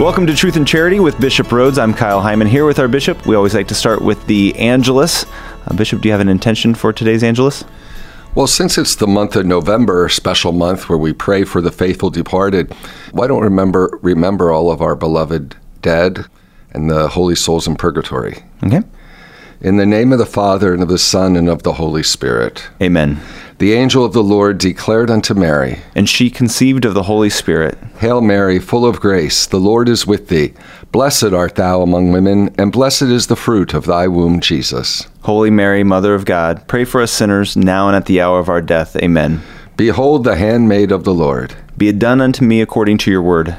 Welcome to Truth and Charity with Bishop Rhoades. I'm Kyle Hyman here with our bishop. We always like to start with the Angelus. Uh, bishop, do you have an intention for today's Angelus? Well, since it's the month of November, a special month where we pray for the faithful departed, why don't we remember remember all of our beloved dead and the holy souls in purgatory? Okay. In the name of the Father and of the Son and of the Holy Spirit. Amen. The angel of the Lord declared unto Mary, And she conceived of the Holy Spirit. Hail Mary, full of grace, the Lord is with thee. Blessed art thou among women, and blessed is the fruit of thy womb, Jesus. Holy Mary, Mother of God, pray for us sinners now and at the hour of our death. Amen. Behold the handmaid of the Lord. Be it done unto me according to your word.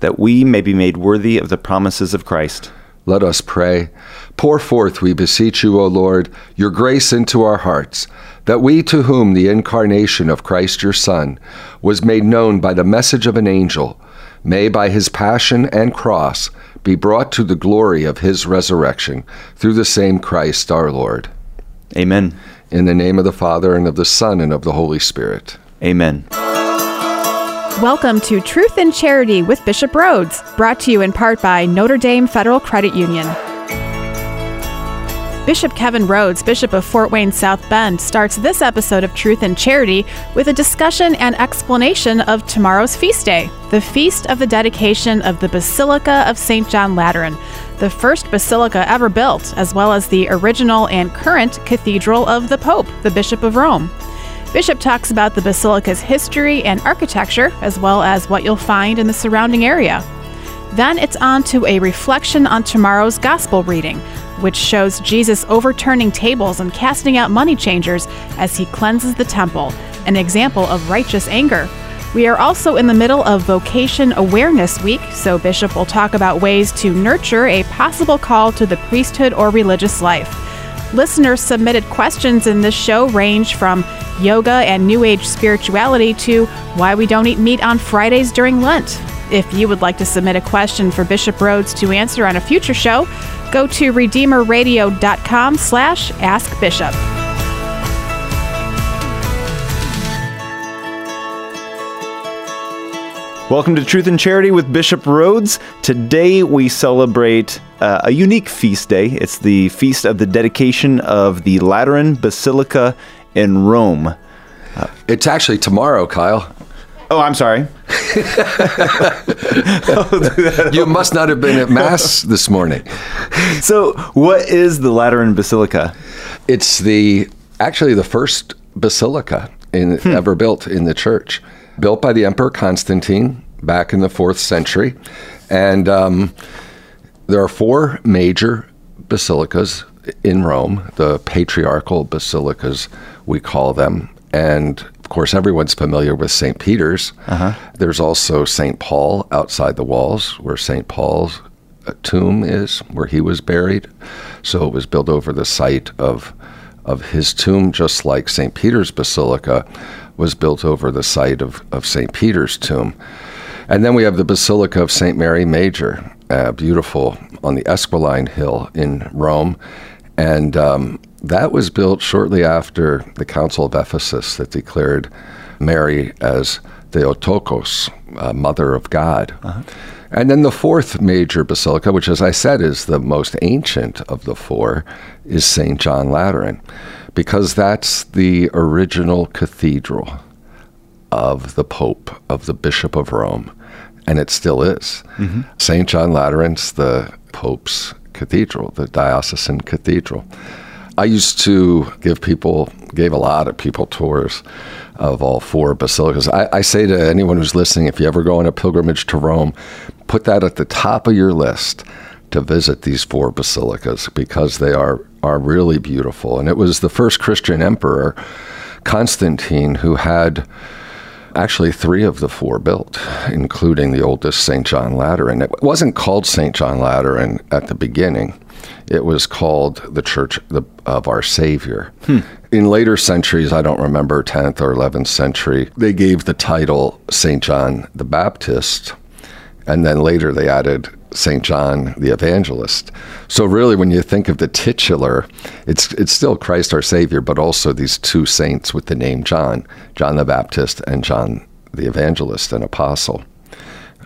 That we may be made worthy of the promises of Christ. Let us pray. Pour forth, we beseech you, O Lord, your grace into our hearts, that we to whom the incarnation of Christ your Son was made known by the message of an angel, may by his passion and cross be brought to the glory of his resurrection through the same Christ our Lord. Amen. In the name of the Father, and of the Son, and of the Holy Spirit. Amen. Welcome to Truth and Charity with Bishop Rhoades, brought to you in part by Notre Dame Federal Credit Union. Bishop Kevin Rhoades, Bishop of Fort Wayne South Bend, starts this episode of Truth and Charity with a discussion and explanation of tomorrow's feast day, the feast of the dedication of the Basilica of St. John Lateran, the first basilica ever built, as well as the original and current cathedral of the Pope, the Bishop of Rome. Bishop talks about the basilica's history and architecture, as well as what you'll find in the surrounding area. Then it's on to a reflection on tomorrow's gospel reading, which shows Jesus overturning tables and casting out money changers as he cleanses the temple, an example of righteous anger. We are also in the middle of Vocation Awareness Week, so Bishop will talk about ways to nurture a possible call to the priesthood or religious life. Listeners submitted questions in this show range from yoga and New Age spirituality to why we don't eat meat on Fridays during Lent. If you would like to submit a question for Bishop Rhoades to answer on a future show, go to redeemerradio.com slash askbishop. Welcome to Truth and Charity with Bishop Rhoades. Today we celebrate uh, a unique feast day. It's the feast of the dedication of the Lateran Basilica in Rome. It's actually tomorrow, Kyle. Oh, I'm sorry. You must not have been at Mass this morning. So, what is the Lateran Basilica? It's the actually the first basilica in, ever built in the church, built by the Emperor Constantine back in the fourth century, and um, there are four major basilicas in Rome, the patriarchal basilicas we call them, and of course everyone's familiar with St. Peter's. There's also St. Paul outside the walls, where St. Paul's uh, tomb is, where he was buried. So it was built over the site of of his tomb, just like St. Peter's Basilica was built over the site of, of St. Peter's tomb. And then we have the Basilica of St. Mary Major, uh, beautiful on the Esquiline Hill in Rome. And um, that was built shortly after the Council of Ephesus that declared Mary as Theotokos, uh, Mother of God. And then the fourth major basilica, which, as I said, is the most ancient of the four, is St. John Lateran, because that's the original cathedral of the Pope, of the Bishop of Rome, and it still is. Mm-hmm. St. John Lateran's the Pope's cathedral, the diocesan cathedral. I used to give people, gave a lot of people tours of all four basilicas. I, I say to anyone who's listening, if you ever go on a pilgrimage to Rome, put that at the top of your list to visit these four basilicas because they are are really beautiful. And it was the first Christian emperor, Constantine, who had Actually, three of the four built, including the oldest St. John Lateran. It wasn't called St. John Lateran at the beginning. It was called the Church of Our Savior. Hmm. In later centuries, I don't remember 10th or 11th century, they gave the title St. John the Baptist. And then later they added St. John the Evangelist. So really when you think of the titular, it's it's still Christ our Savior, but also these two saints with the name John, John the Baptist and John the Evangelist and Apostle.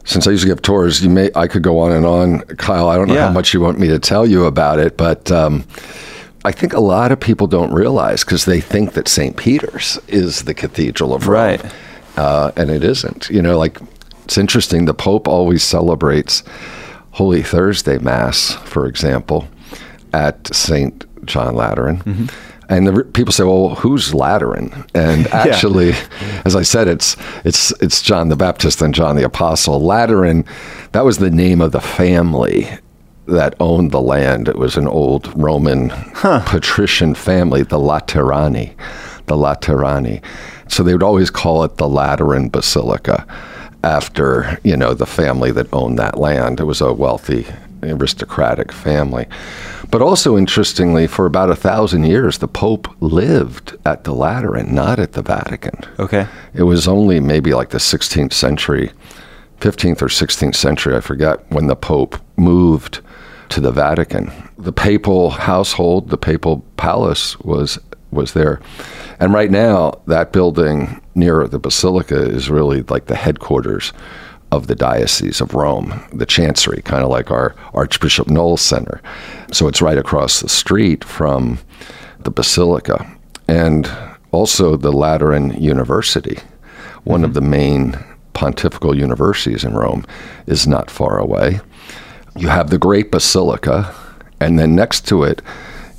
Since I usually give tours, you may I could go on and on. Kyle, I don't know yeah. how much you want me to tell you about it, but um, I think a lot of people don't realize because they think that St. Peter's is the cathedral of Rome. Right. Uh, and it isn't. You know, like it's interesting. The Pope always celebrates Holy Thursday Mass, for example, at St. John Lateran. Mm-hmm. And the, people say, "Well, who's Lateran?" And actually, yeah. as I said, it's it's it's John the Baptist and John the Apostle. Lateran, that was the name of the family that owned the land. It was an old Roman huh. patrician family, the Laterani, the Laterani. So they would always call it the Lateran Basilica after, you know, the family that owned that land. It was a wealthy aristocratic family. But also interestingly, for about a thousand years, the Pope lived at the Lateran, not at the Vatican. Okay. It was only maybe like the 16th century, 15th or 16th century, I forget, when the Pope moved to the Vatican. The papal household, the papal palace was was there. And right now, that building near the basilica is really like the headquarters of the Diocese of Rome, the Chancery, kind of like our Archbishop Noll's Center. So it's right across the street from the basilica. And also the Lateran University, one mm-hmm. of the main pontifical universities in Rome, is not far away you have the Great Basilica, and then next to it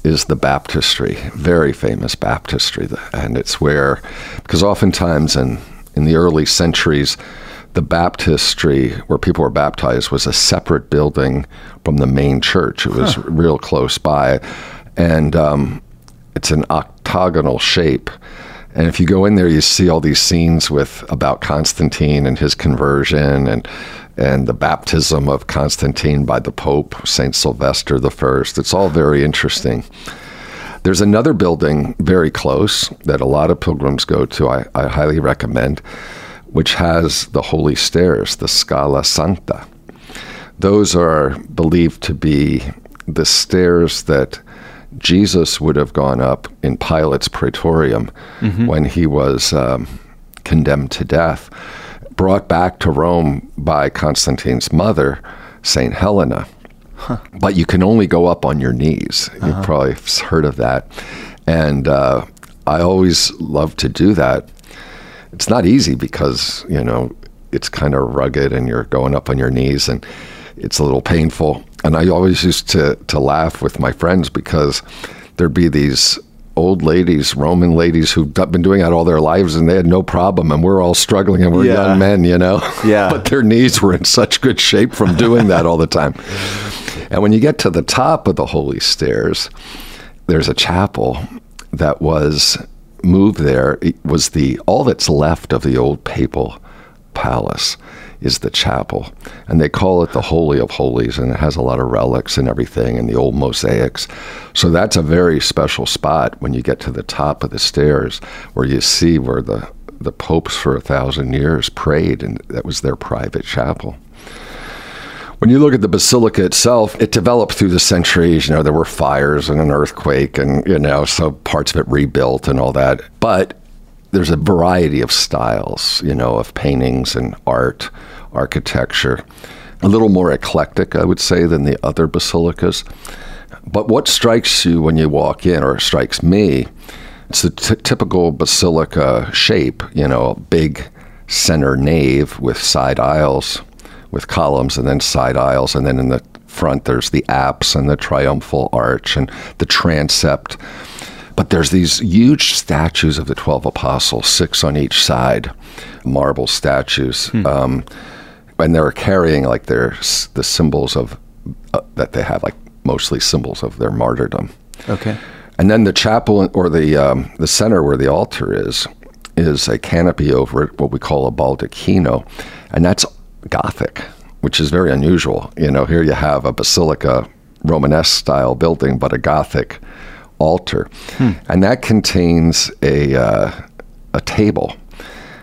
is the baptistry, very famous baptistry. And it's where, because oftentimes in, in the early centuries, the baptistry where people were baptized was a separate building from the main church. It was huh. real close by. And um, it's an octagonal shape. And if you go in there, you see all these scenes with about Constantine and his conversion and and the baptism of Constantine by the Pope, Saint Sylvester I. It's all very interesting. There's another building very close that a lot of pilgrims go to. I, I highly recommend, which has the holy stairs, the Scala Santa. Those are believed to be the stairs that Jesus would have gone up in Pilate's praetorium mm-hmm. when he was um, condemned to death brought back to Rome by Constantine's mother, St. Helena. Huh. But you can only go up on your knees. Uh-huh. You've probably heard of that. And uh, I always love to do that. It's not easy because, you know, it's kind of rugged and you're going up on your knees and it's a little painful. And I always used to, to laugh with my friends because there'd be these old ladies, Roman ladies who've been doing that all their lives and they had no problem. And we're all struggling and we're yeah. young men, you know? Yeah. but their knees were in such good shape from doing that all the time. And when you get to the top of the holy stairs, there's a chapel that was moved there. It was the all that's left of the old papal palace is the chapel. And they call it the Holy of Holies, and it has a lot of relics and everything and the old mosaics. So that's a very special spot when you get to the top of the stairs where you see where the, the popes for a thousand years prayed, and that was their private chapel. When you look at the basilica itself, it developed through the centuries. You know, there were fires and an earthquake, and, you know, so parts of it rebuilt and all that. But there's a variety of styles, you know, of paintings and art, architecture. A little more eclectic, I would say, than the other basilicas. But what strikes you when you walk in, or strikes me, it's the t- typical basilica shape, you know, a big center nave with side aisles, with columns and then side aisles, and then in the front there's the apse and the triumphal arch and the transept but there's these huge statues of the 12 apostles, six on each side, marble statues. Hmm. Um, and they're carrying like their the symbols of uh, that they have, like mostly symbols of their martyrdom. Okay. And then the chapel or the um, the center where the altar is is a canopy over it, what we call a baldacchino, and that's Gothic, which is very unusual. You know, here you have a basilica, Romanesque style building, but a Gothic altar, hmm. and that contains a uh, a table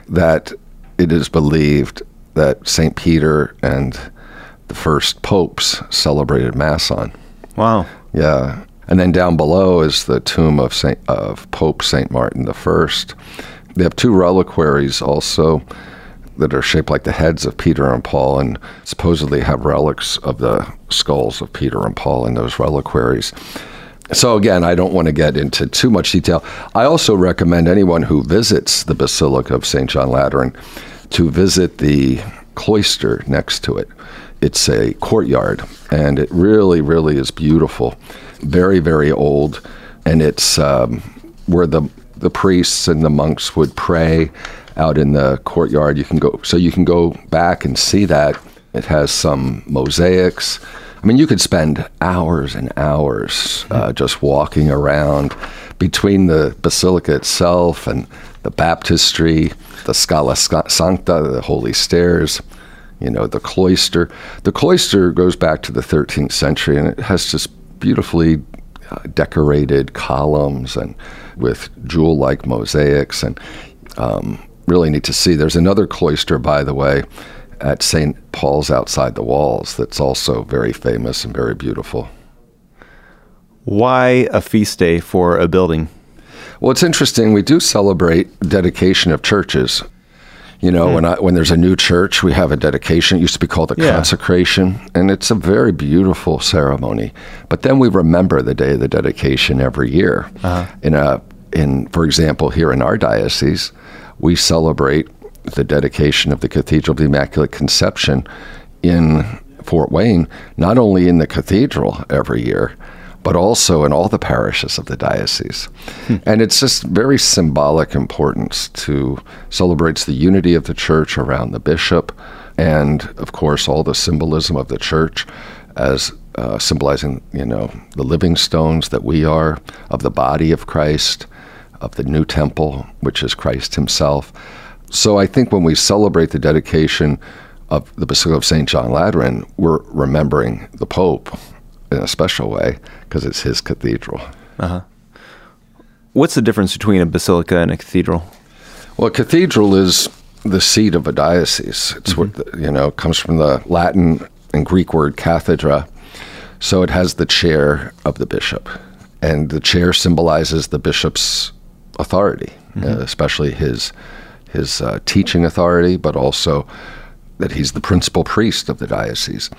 that it is believed that Saint Peter and the first popes celebrated mass on. Wow. Yeah. And then down below is the tomb of Saint of Pope Saint Martin I. They have two reliquaries also that are shaped like the heads of Peter and Paul, and supposedly have relics of the skulls of Peter and Paul in those reliquaries. So again, I don't want to get into too much detail. I also recommend anyone who visits the Basilica of St. John Lateran to visit the cloister next to it. It's a courtyard, and it really, really is beautiful. Very, very old, and it's um, where the the priests and the monks would pray out in the courtyard. You can go, so you can go back and see that. It has some mosaics. I mean, you could spend hours and hours uh, just walking around between the basilica itself and the baptistry, the Scala Sancta, the holy stairs, you know, the cloister. The cloister goes back to the 13th century and it has just beautifully uh, decorated columns and with jewel like mosaics and um, really neat to see. There's another cloister, by the way, at St. Paul's outside the walls that's also very famous and very beautiful. Why a feast day for a building? Well, it's interesting. We do celebrate dedication of churches. You know, mm. when I, when there's a new church, we have a dedication. It used to be called a yeah. consecration, and it's a very beautiful ceremony. But then we remember the day of the dedication every year. Uh-huh. In a in, for example, here in our diocese, we celebrate the dedication of the Cathedral of the Immaculate Conception in Fort Wayne, not only in the cathedral every year, but also in all the parishes of the diocese. Hmm. And it's just very symbolic importance to celebrates the unity of the church around the bishop and of course all the symbolism of the church as uh, symbolizing, you know, the living stones that we are of the body of Christ, of the new temple, which is Christ himself. So I think when we celebrate the dedication of the Basilica of St. John Lateran, we're remembering the Pope in a special way because it's his cathedral. Uh-huh. What's the difference between a basilica and a cathedral? Well, a cathedral is the seat of a diocese. It's mm-hmm. what you know comes from the Latin and Greek word cathedra, so it has the chair of the bishop, and the chair symbolizes the bishop's authority, mm-hmm. uh, especially his his uh, teaching authority, but also that he's the principal priest of the diocese.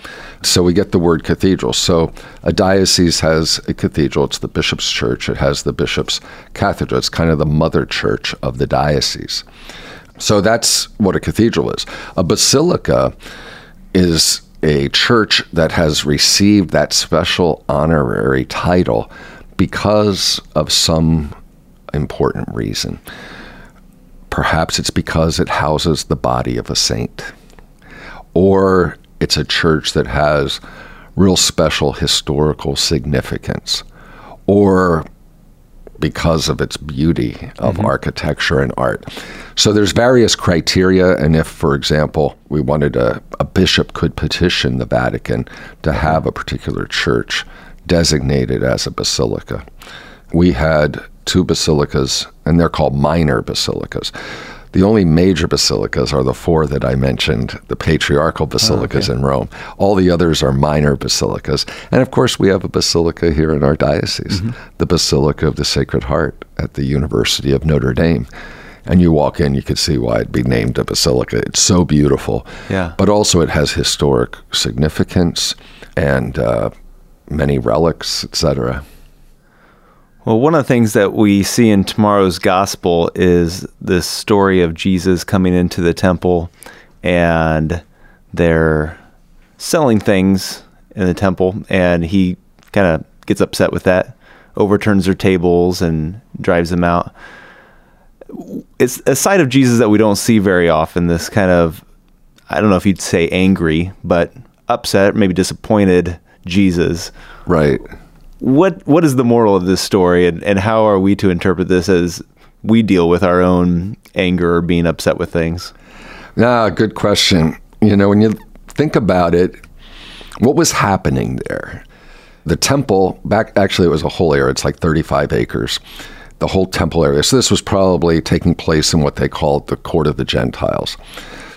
So we get the word cathedral. So a diocese has a cathedral, it's the bishop's church, it has the bishop's cathedral, it's kind of the mother church of the diocese. So that's what a cathedral is. A basilica is a church that has received that special honorary title because of some important reason. Perhaps it's because it houses the body of a saint or it's a church that has real special historical significance, or because of its beauty of mm-hmm. architecture and art. So there's various criteria, and if, for example, we wanted a, a bishop could petition the Vatican to have a particular church designated as a basilica. We had two basilicas, and they're called minor basilicas. The only major basilicas are the four that I mentioned, the patriarchal basilicas oh, okay. in Rome. All the others are minor basilicas. And of course, we have a basilica here in our diocese, mm-hmm. the Basilica of the Sacred Heart at the University of Notre Dame. And you walk in, you could see why it'd be named a basilica. It's so beautiful. Yeah. But also, it has historic significance and uh, many relics, etc. Well, one of the things that we see in tomorrow's gospel is this story of Jesus coming into the temple and they're selling things in the temple, and he kind of gets upset with that, overturns their tables, and drives them out. It's a side of Jesus that we don't see very often. This kind of, I don't know if you'd say angry, but upset, maybe disappointed Jesus. Right what what is the moral of this story, and, and how are we to interpret this as we deal with our own anger or being upset with things? Ah, good question. You know, when you think about it, what was happening there? The temple, back actually, it was a whole area, it's like 35 acres, the whole temple area. So this was probably taking place in what they called the court of the Gentiles.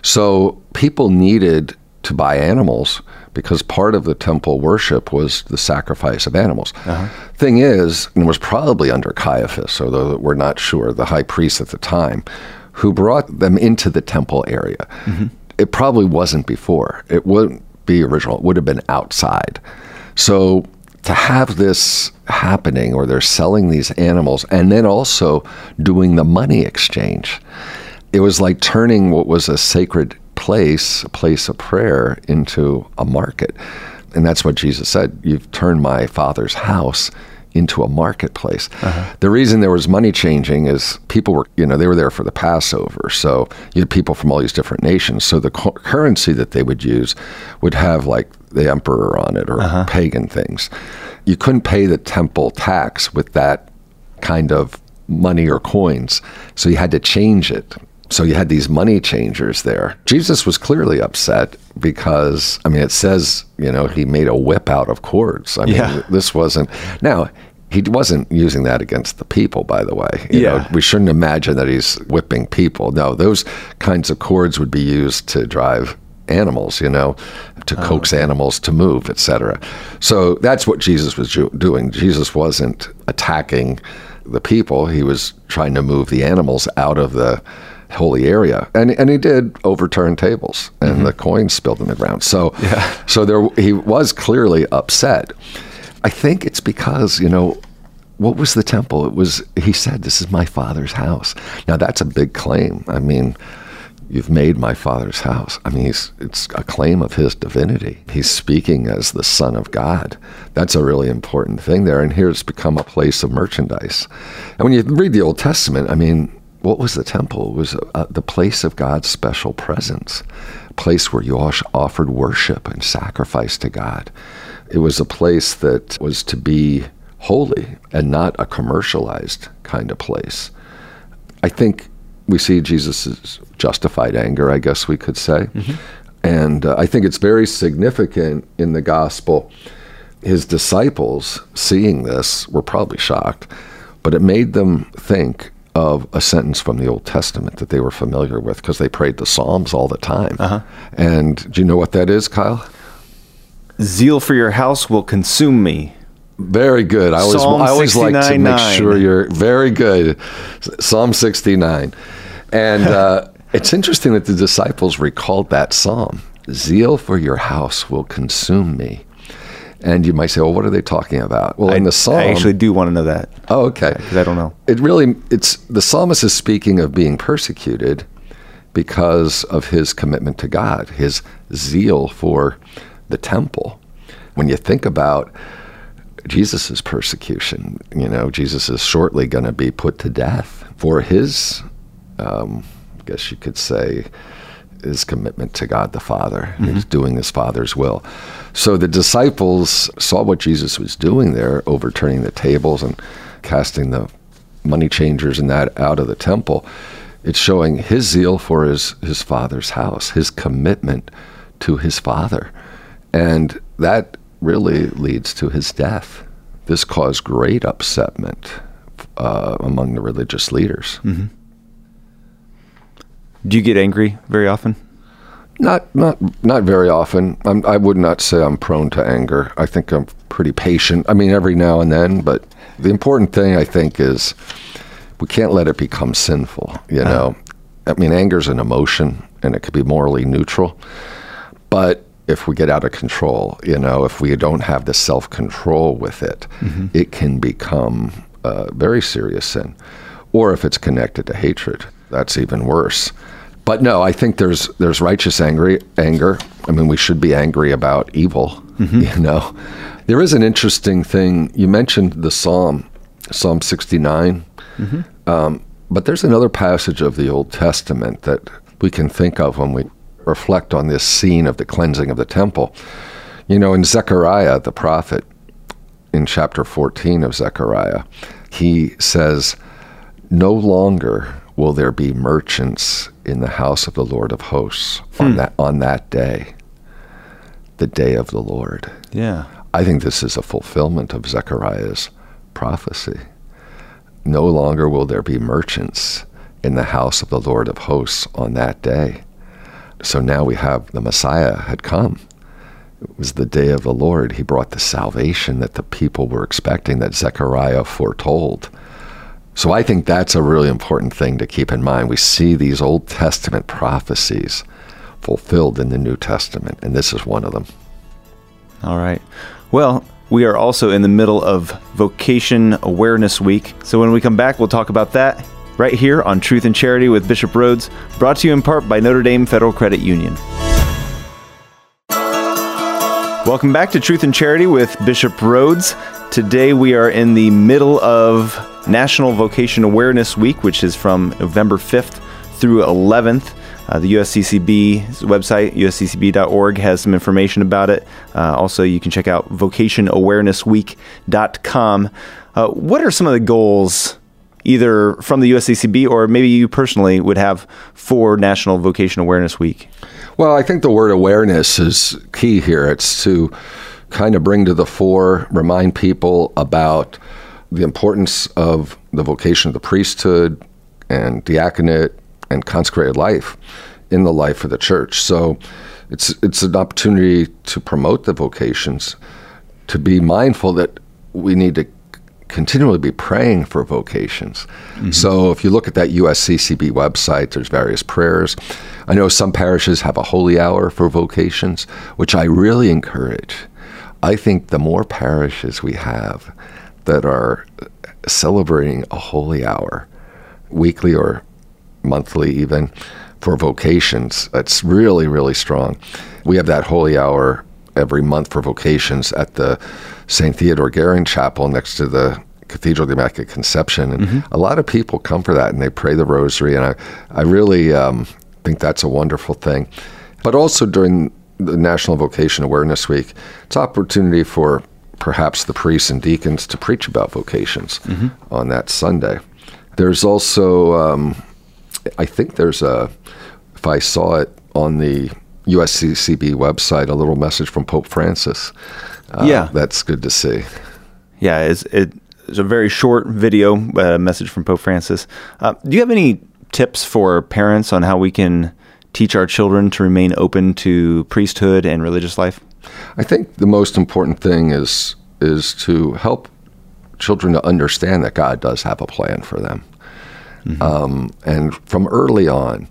So people needed to buy animals because part of the temple worship was the sacrifice of animals. Uh-huh. Thing is, and was probably under Caiaphas, although we're not sure, the high priest at the time, who brought them into the temple area. Mm-hmm. It probably wasn't before. It wouldn't be original. It would have been outside. So to have this happening, or they're selling these animals, and then also doing the money exchange, it was like turning what was a sacred place, a place of prayer, into a market. And that's what Jesus said You've turned my father's house into a marketplace. Uh-huh. The reason there was money changing is people were, you know, they were there for the Passover. So you had people from all these different nations. So the cu- currency that they would use would have like the emperor on it or uh-huh. pagan things. You couldn't pay the temple tax with that kind of money or coins. So you had to change it. So you had these money changers there. Jesus was clearly upset because, I mean, it says, you know, he made a whip out of cords. I mean, yeah. this wasn't. Now, he wasn't using that against the people, by the way. You yeah. Know, we shouldn't imagine that he's whipping people. No, those kinds of cords would be used to drive animals, you know, to oh. coax animals to move, etc. So that's what Jesus was doing. Jesus wasn't attacking the people. He was trying to move the animals out of the holy area, and and he did overturn tables, and mm-hmm. the coins spilled in the ground. So yeah. so there he was clearly upset. I think it's because you know what was the temple? It was he said, "This is my father's house." Now that's a big claim. I mean. You've made my father's house. I mean, it's a claim of his divinity. He's speaking as the Son of God. That's a really important thing there. And here it's become a place of merchandise. And when you read the Old Testament, I mean, what was the temple? It was uh, the place of God's special presence, place where you offered worship and sacrifice to God. It was a place that was to be holy and not a commercialized kind of place. I think we see Jesus' justified anger, I guess we could say. Mm-hmm. And uh, I think it's very significant in the gospel. His disciples, seeing this, were probably shocked, but it made them think of a sentence from the Old Testament that they were familiar with because they prayed the Psalms all the time. Uh-huh. And do you know what that is, Kyle? Zeal for your house will consume me. Very good. I always, I always like to make sure you're very good. Psalm 69. And uh, it's interesting that the disciples recalled that psalm. Zeal for your house will consume me. And you might say, well, what are they talking about? Well, I, in the psalm, I actually do want to know that. Oh, okay. Because I don't know. It really, it's the psalmist is speaking of being persecuted because of his commitment to God, his zeal for the temple. When you think about Jesus' persecution, you know, Jesus is shortly going to be put to death for his, um, I guess you could say, his commitment to God the Father. Mm-hmm. He's doing his Father's will. So the disciples saw what Jesus was doing there, overturning the tables and casting the money changers and that out of the temple. It's showing his zeal for his, his Father's house, his commitment to his Father. And that really leads to his death. This caused great upsetment uh, among the religious leaders. Mm-hmm. Do you get angry very often? Not not not very often. I'm, I would not say I'm prone to anger. I think I'm pretty patient. I mean, every now and then. But the important thing I think is we can't let it become sinful. You uh-huh. know, I mean, anger is an emotion, and it could be morally neutral. But if we get out of control, you know, if we don't have the self control with it, mm-hmm. it can become a very serious sin. Or if it's connected to hatred, that's even worse. But no, I think there's there's righteous angry anger. I mean, we should be angry about evil. Mm-hmm. You know, there is an interesting thing. You mentioned the Psalm, Psalm 69. Mm-hmm. Um, but there's another passage of the Old Testament that we can think of when we reflect on this scene of the cleansing of the temple. You know, in Zechariah, the prophet, in chapter 14 of Zechariah, he says, No longer will there be merchants in the house of the Lord of hosts on hmm. that on that day, the day of the Lord. Yeah. I think this is a fulfillment of Zechariah's prophecy. No longer will there be merchants in the house of the Lord of hosts on that day. So now we have the Messiah had come. It was the day of the Lord. He brought the salvation that the people were expecting, that Zechariah foretold. So I think that's a really important thing to keep in mind. We see these Old Testament prophecies fulfilled in the New Testament, and this is one of them. All right. Well, we are also in the middle of Vocation Awareness Week. So when we come back, we'll talk about that right here on Truth and Charity with Bishop Rhoades, brought to you in part by Notre Dame Federal Credit Union. Welcome back to Truth and Charity with Bishop Rhoades. Today we are in the middle of National Vocation Awareness Week, which is from November 5th through 11th. Uh, the USCCB website, usccb.org, has some information about it. Uh, also, you can check out vocationawarenessweek.com. Uh, what are some of the goals, either from the USCCB or maybe you personally, would have for National Vocation Awareness Week? Well, I think the word awareness is key here. It's to kind of bring to the fore, remind people about the importance of the vocation of the priesthood and diaconate and consecrated life in the life of the church. So it's it's an opportunity to promote the vocations, to be mindful that we need to continually be praying for vocations. Mm-hmm. So if you look at that USCCB website, there's various prayers. I know some parishes have a holy hour for vocations, which I really encourage. I think the more parishes we have that are celebrating a holy hour, weekly or monthly even, for vocations, It's really, really strong. We have that holy hour every month for vocations at the St. Theodore Guerin Chapel next to the Cathedral of the Immaculate Conception. And mm-hmm. a lot of people come for that and they pray the rosary. And I, I really um, think that's a wonderful thing. But also during the National Vocation Awareness Week, it's opportunity for perhaps the priests and deacons to preach about vocations mm-hmm. on that Sunday. There's also, um, I think there's a, if I saw it on the USCCB website, a little message from Pope Francis. Uh, yeah. That's good to see. Yeah, it's, it, it's a very short video uh, message from Pope Francis. Uh, do you have any tips for parents on how we can teach our children to remain open to priesthood and religious life? I think the most important thing is is to help children to understand that God does have a plan for them, mm-hmm. um, and from early on,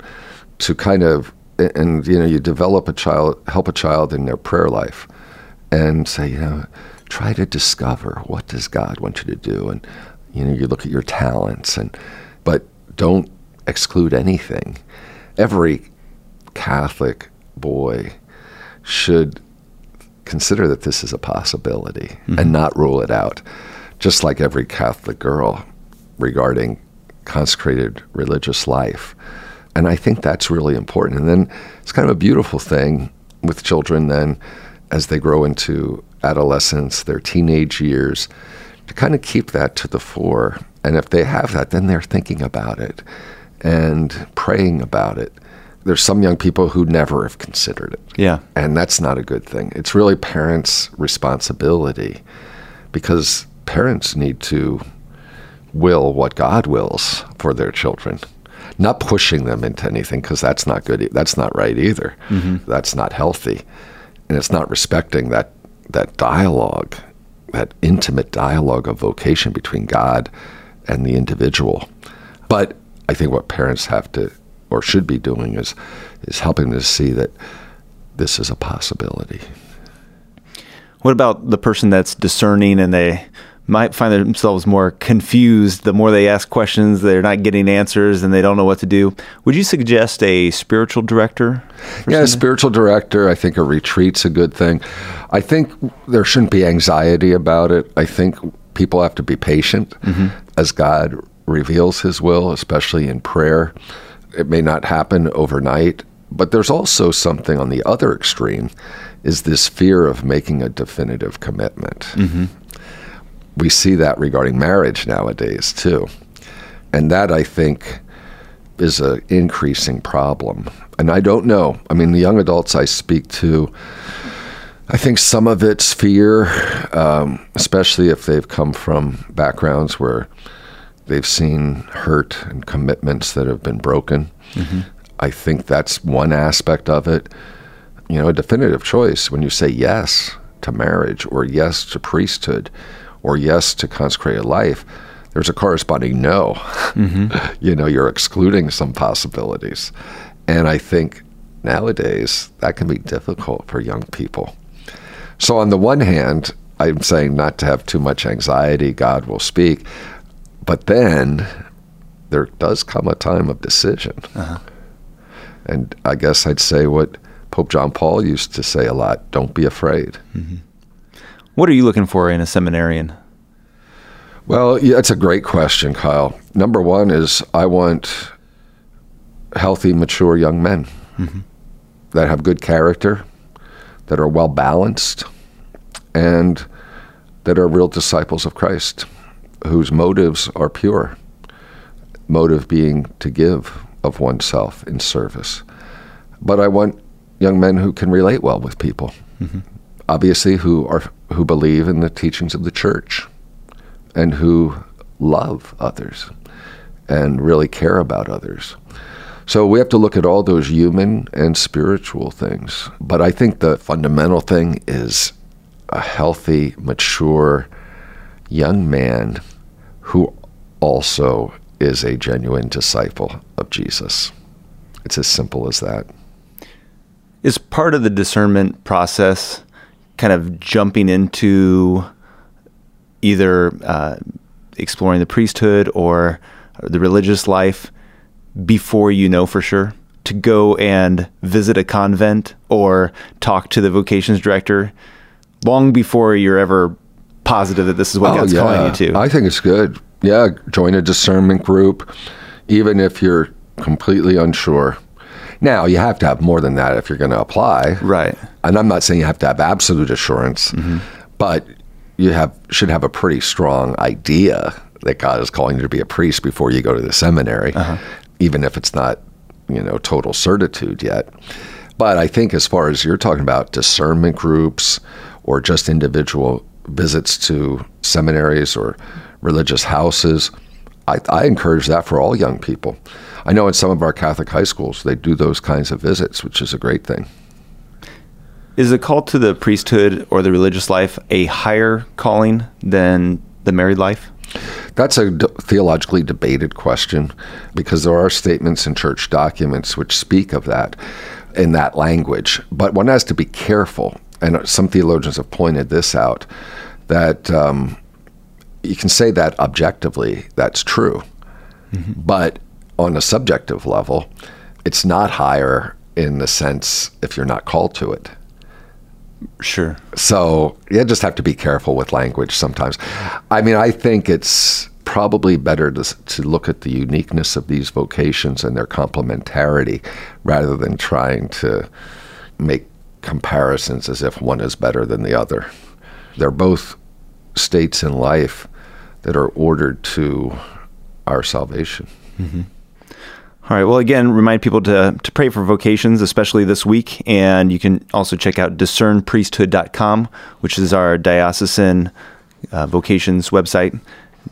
to kind of and you know you develop a child, help a child in their prayer life, and say you know try to discover what does God want you to do, and you know you look at your talents and but don't exclude anything. Every Catholic boy should consider that this is a possibility mm-hmm. and not rule it out, just like every Catholic girl regarding consecrated religious life. And I think that's really important. And then it's kind of a beautiful thing with children then as they grow into adolescence, their teenage years, to kind of keep that to the fore. And if they have that, then they're thinking about it and praying about it there's some young people who never have considered it. Yeah. And that's not a good thing. It's really parents' responsibility because parents need to will what God wills for their children, not pushing them into anything because that's not good. That's not right either. Mm-hmm. That's not healthy. And it's not respecting that, that dialogue, that intimate dialogue of vocation between God and the individual. But I think what parents have to or should be doing is is helping to see that this is a possibility. What about the person that's discerning and they might find themselves more confused? The more they ask questions they're not getting answers and they don't know what to do. Would you suggest a spiritual director yeah a spiritual director i think a retreat's a good thing. I think there shouldn't be anxiety about it. I think people have to be patient mm-hmm. as god reveals his will especially in prayer it may not happen overnight, but there's also something on the other extreme is this fear of making a definitive commitment. Mm-hmm. We see that regarding marriage nowadays too. And that, I think, is an increasing problem. And I don't know. I mean, the young adults I speak to, I think some of it's fear, um, especially if they've come from backgrounds where they've seen hurt and commitments that have been broken. Mm-hmm. I think that's one aspect of it. You know, a definitive choice when you say yes to marriage or yes to priesthood or yes to consecrated life, there's a corresponding no. Mm-hmm. you know, you're excluding some possibilities. And I think nowadays that can be difficult for young people. So, on the one hand, I'm saying not to have too much anxiety, God will speak. But then there does come a time of decision. Uh-huh. And I guess I'd say what Pope John Paul used to say a lot don't be afraid. Mm-hmm. What are you looking for in a seminarian? Well, yeah, that's a great question, Kyle. Number one is I want healthy, mature young men mm-hmm. that have good character, that are well balanced, and that are real disciples of Christ, whose motives are pure. Motive being to give of oneself in service. But I want young men who can relate well with people. Mm-hmm. Obviously, who are who believe in the teachings of the church and who love others and really care about others. So we have to look at all those human and spiritual things. But I think the fundamental thing is a healthy, mature young man who also is a genuine disciple of Jesus. It's as simple as that. Is part of the discernment process kind of jumping into either uh, exploring the priesthood or the religious life before you know for sure to go and visit a convent or talk to the vocations director long before you're ever positive that this is what oh, God's yeah. calling you to. I think it's good. Yeah, join a discernment group, even if you're completely unsure. Now, you have to have more than that if you're going to apply. Right. And I'm not saying you have to have absolute assurance, mm-hmm. but you have should have a pretty strong idea that God is calling you to be a priest before you go to the seminary, uh-huh. even if it's not, you know, total certitude yet. But I think as far as you're talking about discernment groups or just individual visits to seminaries or religious houses, I, I encourage that for all young people. I know in some of our Catholic high schools they do those kinds of visits, which is a great thing. Is the call to the priesthood or the religious life a higher calling than the married life? That's a d- theologically debated question because there are statements in church documents which speak of that in that language. But one has to be careful, and some theologians have pointed this out, that um, you can say that objectively, that's true. Mm-hmm. But on a subjective level, it's not higher in the sense if you're not called to it. Sure. So you just have to be careful with language sometimes. I mean, I think it's probably better to, to look at the uniqueness of these vocations and their complementarity rather than trying to make comparisons as if one is better than the other. They're both states in life that are ordered to our salvation. Mm-hmm. All right. Well, again, remind people to, to pray for vocations, especially this week. And you can also check out discernpriesthood.com, which is our diocesan uh, vocations website,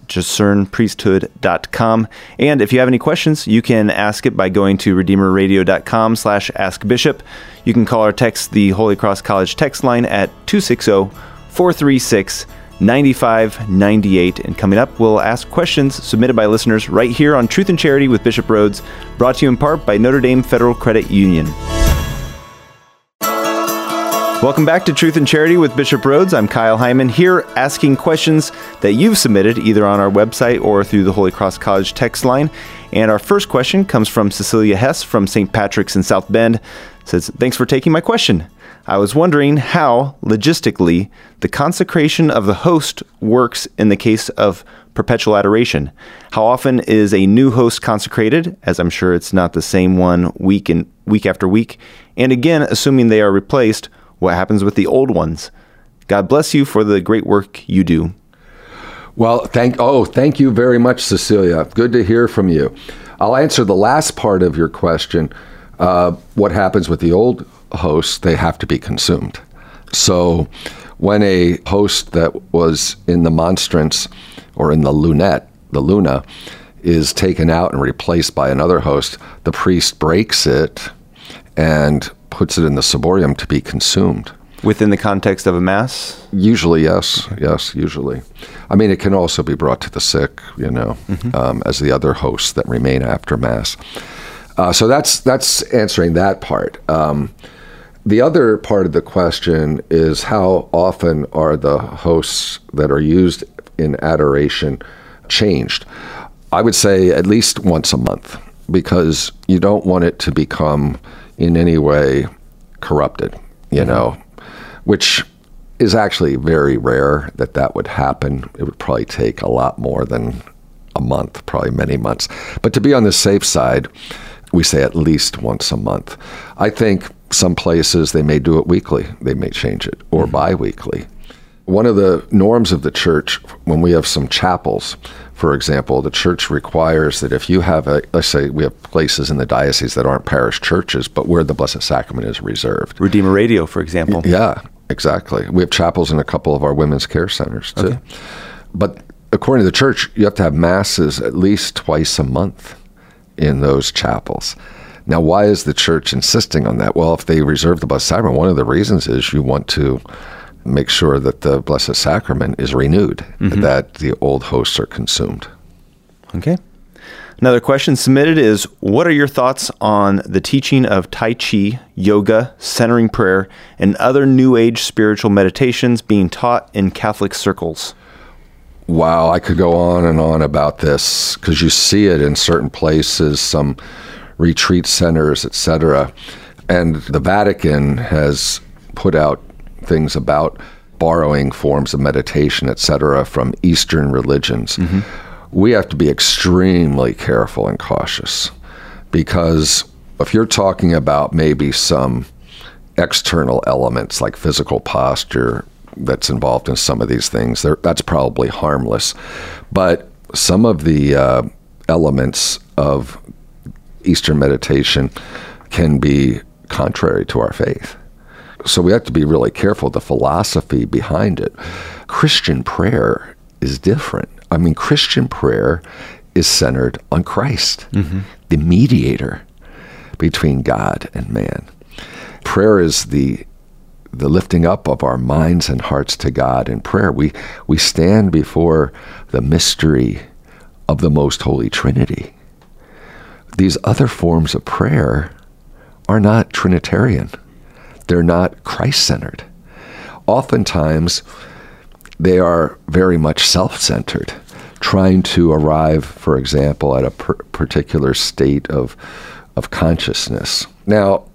discernpriesthood.com. And if you have any questions, you can ask it by going to redeemerradio.com slash askbishop. You can call or text the Holy Cross College text line at 260 436 9598. And coming up, we'll ask questions submitted by listeners right here on Truth and Charity with Bishop Rhoades, brought to you in part by Notre Dame Federal Credit Union. Welcome back to Truth and Charity with Bishop Rhoades. I'm Kyle Hyman here asking questions that you've submitted either on our website or through the Holy Cross College text line. And our first question comes from Cecilia Hess from St. Patrick's in South Bend. It says, Thanks for taking my question. I was wondering how, logistically, the consecration of the host works in the case of perpetual adoration. How often is a new host consecrated, as I'm sure it's not the same one week and week after week? And again, assuming they are replaced, what happens with the old ones? God bless you for the great work you do. Well, thank oh, thank you very much, Cecilia. Good to hear from you. I'll answer the last part of your question. Uh, what happens with the old hosts? They have to be consumed. So, when a host that was in the monstrance or in the lunette, the luna, is taken out and replaced by another host, the priest breaks it and puts it in the ciborium to be consumed. Within the context of a mass? Usually, yes. Yes, usually. I mean, it can also be brought to the sick, you know, mm-hmm. um, as the other hosts that remain after Mass. Uh, so that's that's answering that part. Um, the other part of the question is how often are the hosts that are used in adoration changed? I would say at least once a month because you don't want it to become in any way corrupted, you know, which is actually very rare that that would happen. It would probably take a lot more than a month, probably many months. But to be on the safe side, we say at least once a month. I think some places they may do it weekly, they may change it, or mm-hmm. bi weekly. One of the norms of the church, when we have some chapels, for example, the church requires that if you have a, let's say we have places in the diocese that aren't parish churches, but where the Blessed Sacrament is reserved. Redeemer Radio, for example. Yeah, exactly. We have chapels in a couple of our women's care centers too. Okay. But according to the church, you have to have masses at least twice a month in those chapels. Now, why is the church insisting on that? Well, if they reserve the Blessed Sacrament, one of the reasons is you want to make sure that the Blessed Sacrament is renewed, mm-hmm. that the old hosts are consumed. Okay. Another question submitted is What are your thoughts on the teaching of Tai Chi, yoga, centering prayer, and other New Age spiritual meditations being taught in Catholic circles? Wow, I could go on and on about this because you see it in certain places, some retreat centers, etc. And the Vatican has put out things about borrowing forms of meditation, etc., from Eastern religions. Mm-hmm. We have to be extremely careful and cautious because if you're talking about maybe some external elements like physical posture that's involved in some of these things, that's probably harmless. But some of the uh, elements of Eastern meditation can be contrary to our faith. So we have to be really careful the philosophy behind it. Christian prayer is different. I mean, Christian prayer is centered on Christ, mm-hmm. the mediator between God and man. Prayer is the the lifting up of our minds and hearts to God in prayer. We we stand before the mystery of the most holy Trinity. These other forms of prayer are not Trinitarian they're not Christ centered. Oftentimes, they are very much self centered, trying to arrive, for example, at a per- particular state of, of consciousness. Now,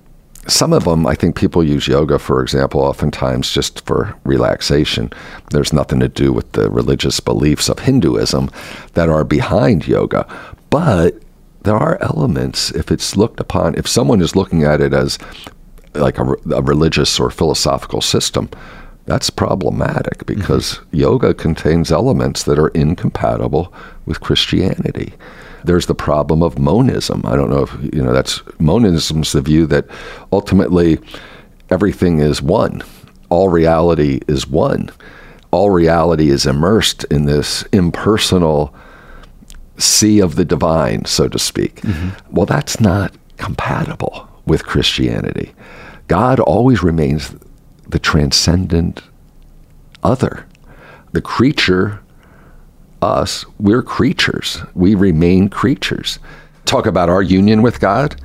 some of them, I think people use yoga, for example, oftentimes just for relaxation. There's nothing to do with the religious beliefs of Hinduism that are behind yoga. But there are elements, if it's looked upon, if someone is looking at it as like a, a religious or philosophical system, that's problematic because mm-hmm. yoga contains elements that are incompatible with Christianity. There's the problem of monism. I don't know if you know that's monism's the view that ultimately everything is one. All reality is one. All reality is immersed in this impersonal sea of the divine, so to speak. Mm-hmm. Well, that's not compatible with Christianity. God always remains the transcendent other. The creature, us, we're creatures. We remain creatures. Talk about our union with God,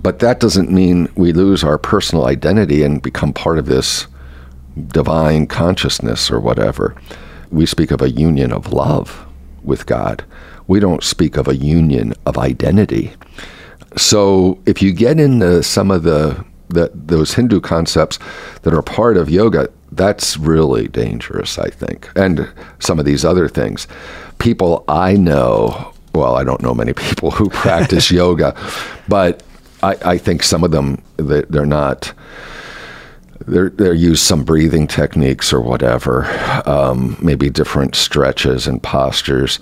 but that doesn't mean we lose our personal identity and become part of this divine consciousness or whatever. We speak of a union of love with God. We don't speak of a union of identity. So if you get into some of the that those Hindu concepts that are part of yoga, that's really dangerous, I think. And some of these other things. People I know, well, I don't know many people who practice yoga, but I, I, think some of them that they're not They're, they're use some breathing techniques or whatever, um, maybe different stretches and postures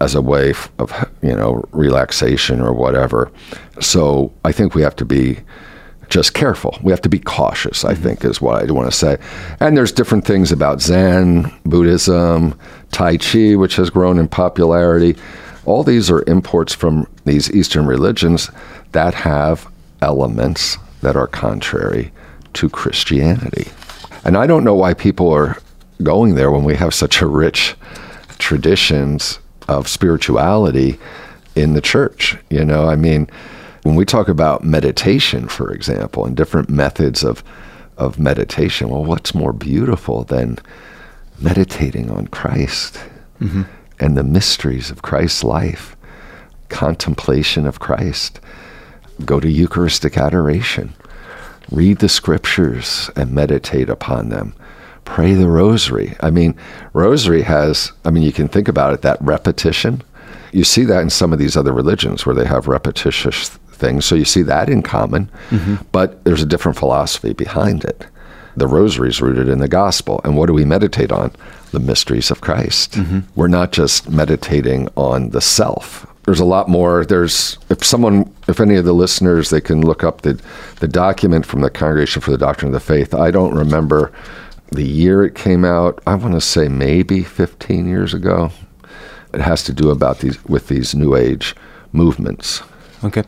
as a way of you know relaxation or whatever. So I think we have to be just careful. We have to be cautious. I think is what I want to say. And there's different things about Zen, Buddhism, Tai Chi, which has grown in popularity. All these are imports from these Eastern religions that have elements that are contrary to Christianity. And I don't know why people are going there when we have such a rich traditions of spirituality in the church. You know, I mean, when we talk about meditation, for example, and different methods of of meditation, well, what's more beautiful than meditating on Christ mm-hmm. and the mysteries of Christ's life, contemplation of Christ? Go to Eucharistic adoration read the scriptures and meditate upon them. Pray the rosary. I mean, rosary has, I mean, you can think about it, that repetition. You see that in some of these other religions where they have repetitious things. So you see that in common, mm-hmm. but there's a different philosophy behind it. The rosary is rooted in the gospel. And what do we meditate on? The mysteries of Christ. Mm-hmm. We're not just meditating on the self, there's a lot more. There's if someone, if any of the listeners, they can look up the the document from the Congregation for the Doctrine of the Faith. I don't remember the year it came out. I want to say maybe 15 years ago. It has to do about these with these New Age movements. Okay.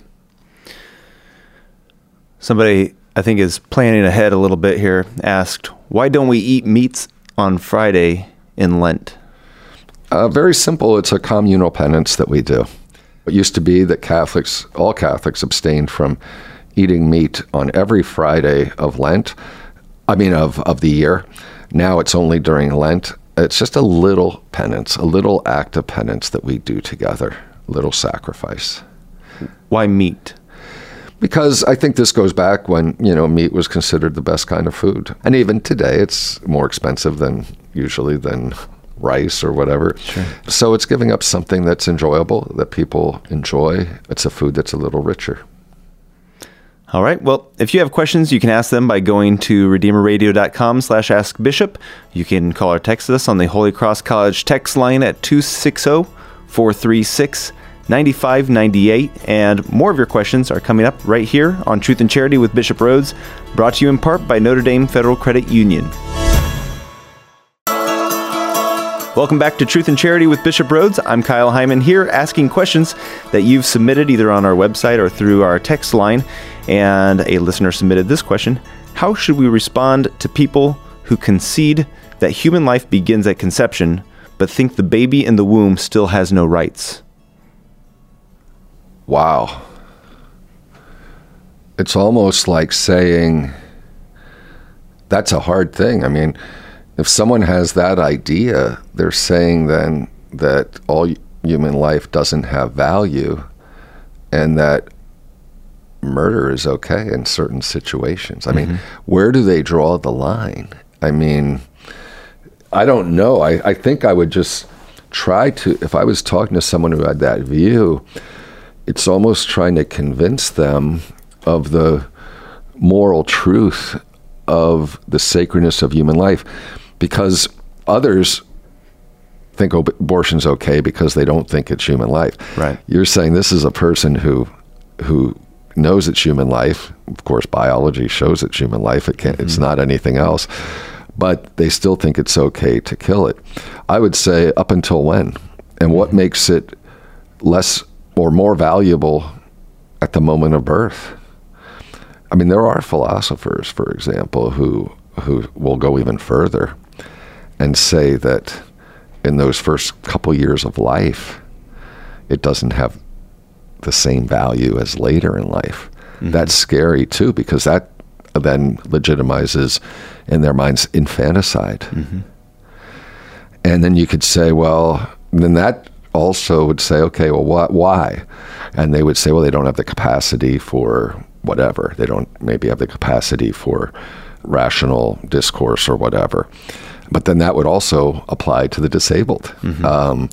Somebody I think is planning ahead a little bit here. Asked, "Why don't we eat meats on Friday in Lent?" Uh, very simple. It's a communal penance that we do. It used to be that Catholics, all Catholics, abstained from eating meat on every Friday of Lent. I mean, of, of the year. Now it's only during Lent. It's just a little penance, a little act of penance that we do together, a little sacrifice. Why meat? Because I think this goes back when, you know, meat was considered the best kind of food. And even today, it's more expensive than usually than rice or whatever. Sure. So it's giving up something that's enjoyable, that people enjoy. It's a food that's a little richer. All right. Well, if you have questions, you can ask them by going to redeemerradio.com slash askbishop. You can call or text us on the Holy Cross College text line at 260 436 9598. And more of your questions are coming up right here on Truth in Charity with Bishop Rhoades, brought to you in part by Notre Dame Federal Credit Union. Welcome back to Truth in Charity with Bishop Rhoades. I'm Kyle Hyman here asking questions that you've submitted either on our website or through our text line. And a listener submitted this question How should we respond to people who concede that human life begins at conception, but think the baby in the womb still has no rights? Wow. It's almost like saying that's a hard thing. I mean, if someone has that idea, they're saying then that all human life doesn't have value and that murder is okay in certain situations. I mm-hmm. mean, where do they draw the line? I mean, I don't know. I, I think I would just try to, if I was talking to someone who had that view, it's almost trying to convince them of the moral truth of the sacredness of human life because others think abortion's okay because they don't think it's human life. Right. You're saying this is a person who who knows it's human life. Of course, biology shows it's human life. It can't. Mm-hmm. It's not anything else. But they still think it's okay to kill it. I would say up until when, and what mm-hmm. makes it less or more valuable at the moment of birth. I mean, there are philosophers, for example, who who will go even further and say that in those first couple years of life, it doesn't have the same value as later in life. Mm-hmm. That's scary too, because that then legitimizes in their minds infanticide. Mm-hmm. And then you could say, well, then that also would say, okay, well, what, why? And they would say, well, they don't have the capacity for whatever. They don't maybe have the capacity for rational discourse or whatever. But then that would also apply to the disabled. Mm-hmm. Um,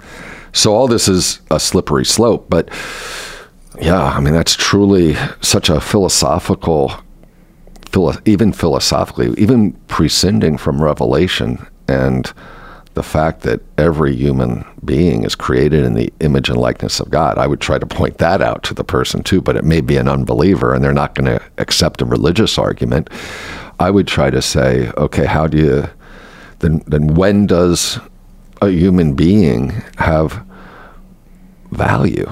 so all this is a slippery slope. But yeah, I mean, that's truly such a philosophical philo- even philosophically, even prescinding from revelation and the fact that every human being is created in the image and likeness of God. I would try to point that out to the person too, but it may be an unbeliever and they're not going to accept a religious argument. I would try to say, okay, how do you then then when does a human being have value?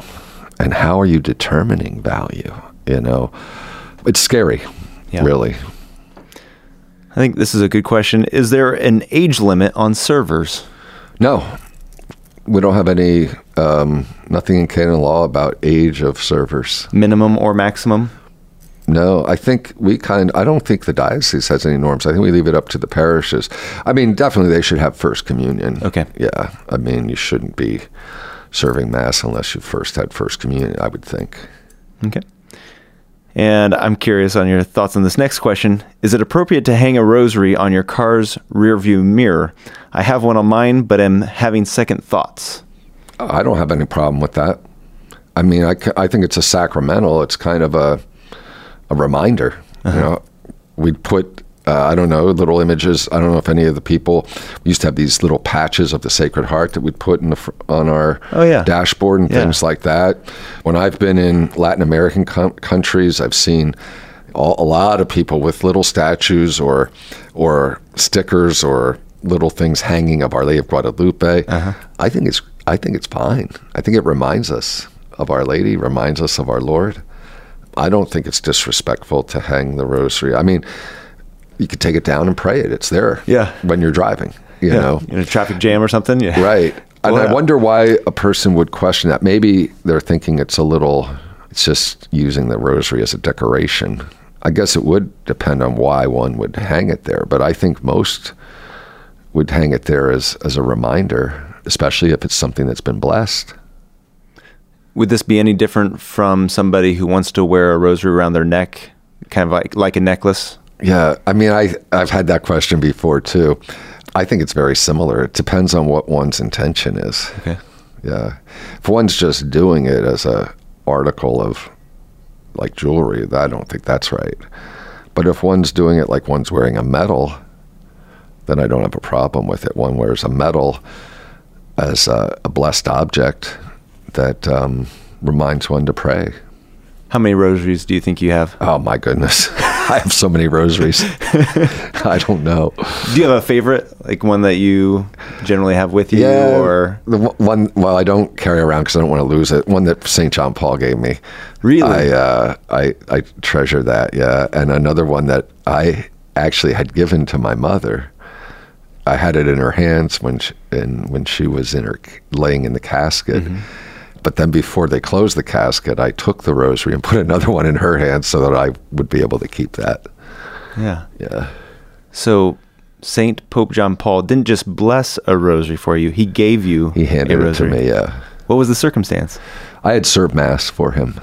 And how are you determining value? You know, it's scary, Yeah. really. I think this is a good question. Is there an age limit on servers? No, we don't have any um, nothing in canon law about age of servers. Minimum or maximum? No, I think we kind. I don't think the diocese has any norms. I think we leave it up to the parishes. I mean, definitely they should have first communion. Okay. Yeah, I mean, you shouldn't be serving mass unless you first had first communion. I would think. Okay. And I'm curious on your thoughts on this next question. Is it appropriate to hang a rosary on your car's rearview mirror? I have one on mine, but am having second thoughts. I don't have any problem with that. I mean, I, I think it's a sacramental. It's kind of a a reminder. You uh-huh. know, we'd put uh, I don't know little images. I don't know if any of the people we used to have these little patches of the Sacred Heart that we'd put in the fr- on our Oh, yeah. dashboard and Yeah. things like that. When I've been in Latin American com- countries, I've seen all, a lot of people with little statues or or stickers or little things hanging of Our Lady of Guadalupe. I think it's I think it's fine. I think it reminds us of Our Lady, reminds us of our Lord. I don't think it's disrespectful to hang the rosary. I mean, you could take it down and pray it. It's there. Yeah. When you're driving, you know. in a traffic jam or something? Yeah. Right. And Well, I wonder why a person would question that. Maybe they're thinking it's a little, it's just using the rosary as a decoration. I guess it would depend on why one would hang it there, but I think most would hang it there as, as a reminder, especially if it's something that's been blessed. Would this be any different from somebody who wants to wear a rosary around their neck, kind of like like a necklace? Yeah, I mean, I I've had that question before too. I think it's very similar. It depends on what one's intention is. Okay. Yeah, if one's just doing it as a article of like jewelry, I don't think that's right. But if one's doing it like one's wearing a medal, then I don't have a problem with it. One wears a medal as a, a blessed object that um, reminds one to pray. How many rosaries do you think you have? Oh my goodness. I have so many rosaries. I don't know. Do you have a favorite, like one that you generally have with you, or the one- one. Well, I don't carry around because I don't want to lose it. One that St. John Paul gave me. Really? I uh, I I treasure that. Yeah, and another one that I actually had given to my mother. I had it in her hands when she, and when she was in her laying in the casket. Mm-hmm. But then before they closed the casket, I took the rosary and put another one in her hand so that I would be able to keep that. yeah? Yeah. So Saint Pope John Paul didn't just bless a rosary for you; he gave you He a handed it to me. Yeah. What was the circumstance? I had served mass for him.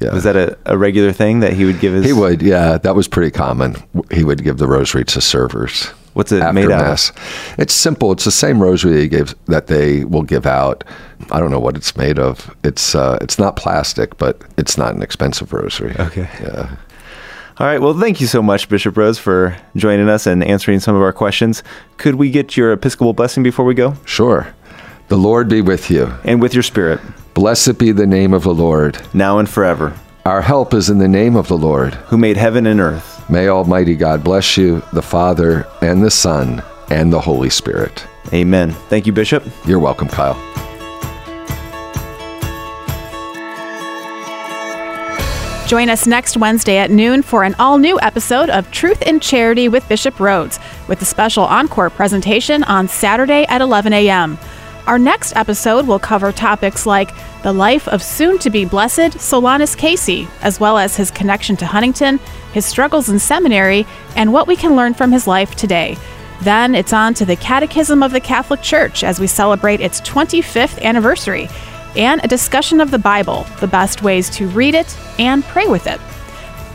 Yeah. Was that a, a regular thing that he would give his? He would, yeah. That was pretty common. He would give the rosary to servers. What's it made out of? It's simple. It's the same rosary they give that they will give out. I don't know what it's made of. It's uh, it's not plastic, but it's not an expensive rosary. Okay. Yeah. All right. Well, thank you so much, Bishop Rhoades, for joining us and answering some of our questions. Could we get your Episcopal blessing before we go? Sure. The Lord be with you. And with your spirit, Blessed be the name of the Lord. now and forever, Our help is in the name of the Lord. who made heaven and earth. May Almighty God bless you, the Father and the Son and the Holy Spirit. Amen. Thank you, Bishop. You're welcome, Kyle. Join us next Wednesday at noon for an all new episode of Truth in Charity with Bishop Rhoades, with a special encore presentation on Saturday at 11 a.m. Our next episode will cover topics like the life of soon to be blessed Solanus Casey, as well as his connection to Huntington, his struggles in seminary, and what we can learn from his life today. Then it's on to the Catechism of the Catholic Church as we celebrate its 25th anniversary, and a discussion of the Bible, the best ways to read it and pray with it.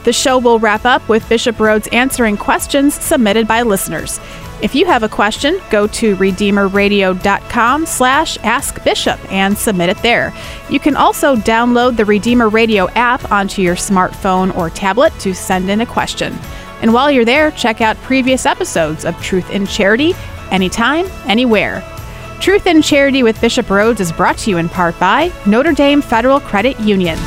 The show will wrap up with Bishop Rhoades answering questions submitted by listeners. If you have a question, go to redeemerradio.com slash askbishop and submit it there. You can also download the Redeemer Radio app onto your smartphone or tablet to send in a question. And while you're there, check out previous episodes of Truth in Charity anytime, anywhere. Truth in Charity with Bishop Rhoades is brought to you in part by Notre Dame Federal Credit Union.